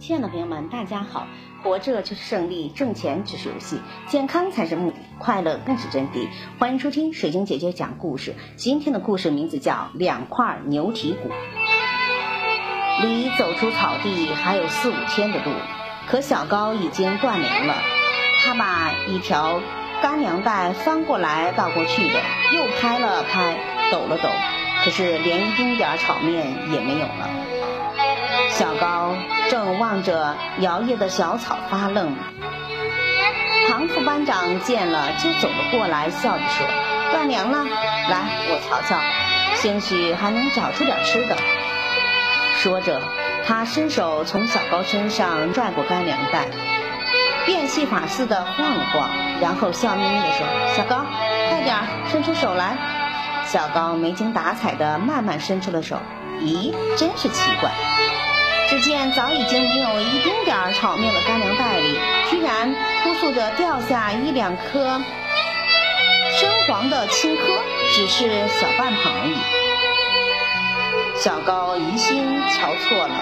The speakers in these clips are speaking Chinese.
亲爱的朋友们，大家好！活着就是胜利，挣钱只是游戏，健康才是目的，快乐更是真谛。欢迎收听水晶姐姐讲故事。今天的故事名字叫《两块牛蹄骨》。离走出草地还有四五天的路，可小高已经断粮了。他把一条干粮袋翻过来倒过去的，又拍了拍，抖了抖，可是连一丁点炒面也没有了。小高正望着摇曳的小草发愣。唐副班长见了，就走了过来，笑着说：“断粮了，来，我瞧瞧，兴许还能找出点吃的。”说着，他伸手从小高身上拽过干粮袋，变戏法似的晃了晃，然后笑眯眯地说：“小高，快点伸出手来。”小高没精打采地慢慢伸出了手。咦，真是奇怪！只见早已经没有一丁点儿炒面的干粮袋里，居然扑簌着掉下一两颗深黄的青稞，只是小半捧而已。小高疑心瞧错了，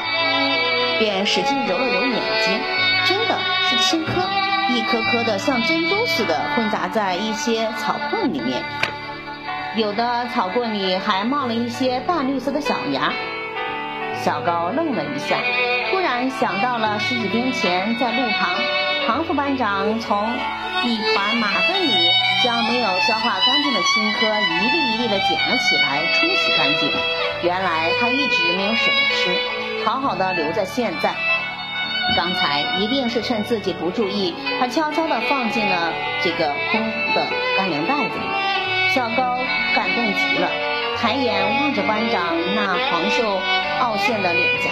便使劲揉了揉眼睛，真的是青稞，一颗颗的像珍珠似的混杂在一些草棍里面，有的草棍里还冒了一些淡绿色的小芽。小高愣了一下，突然想到了十几天前在路旁，唐副班长从一团马粪里将没有消化干净的青稞一粒一粒的捡了起来，冲洗干净。原来他一直没有舍得吃，好好的留在现在。刚才一定是趁自己不注意，他悄悄地放进了这个空的干粮袋子里。小高感动极了，抬眼望着班长那黄瘦凹陷的脸颊，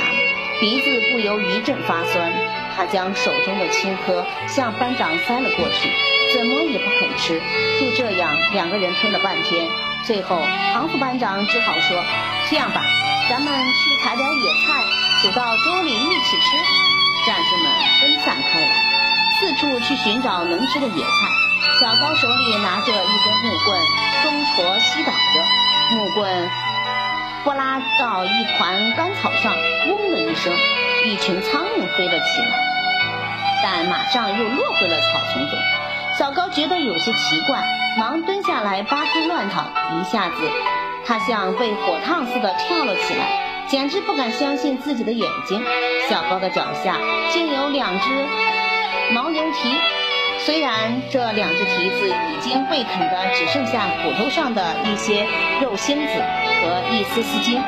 鼻子不由一阵发酸。他将手中的青稞向班长塞了过去，怎么也不肯吃。就这样，两个人推了半天，最后唐副班长只好说。这样吧，咱们去采点野菜，煮到粥里一起吃。战士们分散开来，四处去寻找能吃的野菜。小高手里拿着一根木棍，东戳西捣着，木棍拨拉到一团干草上，嗡的一声，一群苍蝇飞了起来，但马上又落回了草丛中。小高觉得有些奇怪，忙蹲下来扒开乱草，一下子。他像被火烫似的跳了起来，简直不敢相信自己的眼睛。小高的脚下竟有两只牦牛蹄，虽然这两只蹄子已经被啃得只剩下骨头上的一些肉芯子和一丝丝筋，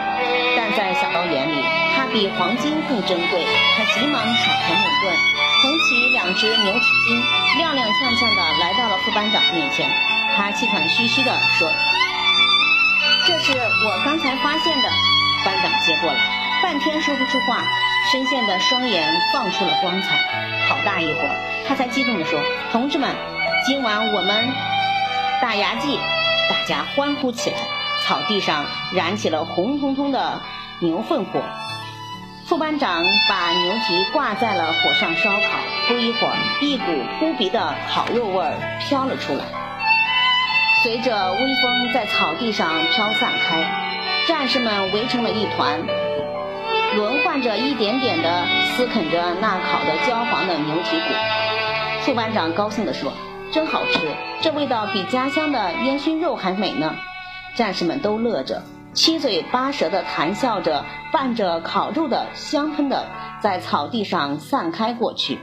但在小高眼里，它比黄金更珍贵。他急忙甩开木棍，捧起两只牛蹄筋，踉踉跄跄地来到了副班长面前。他气喘吁吁地说。这是我刚才发现的，班长接过来，半天说不出话，深陷的双眼放出了光彩。好大一会儿，他才激动地说：“同志们，今晚我们打牙祭！”大家欢呼起来。草地上燃起了红彤彤的牛粪火。副班长把牛蹄挂在了火上烧烤，不一会儿，一股扑鼻的烤肉味儿飘了出来。随着微风在草地上飘散开，战士们围成了一团，轮看着一点点的撕啃着那烤的焦黄的牛蹄骨。副班长高兴地说：“真好吃，这味道比家乡的烟熏肉还美呢。”战士们都乐着，七嘴八舌地谈笑着，伴着烤肉的香喷的在草地上散开过去。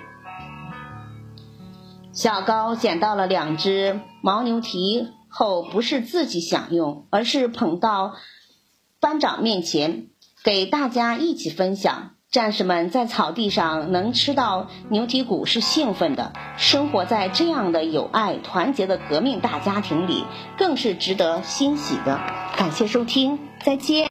小高捡到了两只牦牛蹄。后不是自己享用，而是捧到班长面前，给大家一起分享。战士们在草地上能吃到牛蹄骨是兴奋的，生活在这样的有爱、团结的革命大家庭里，更是值得欣喜的。感谢收听，再见。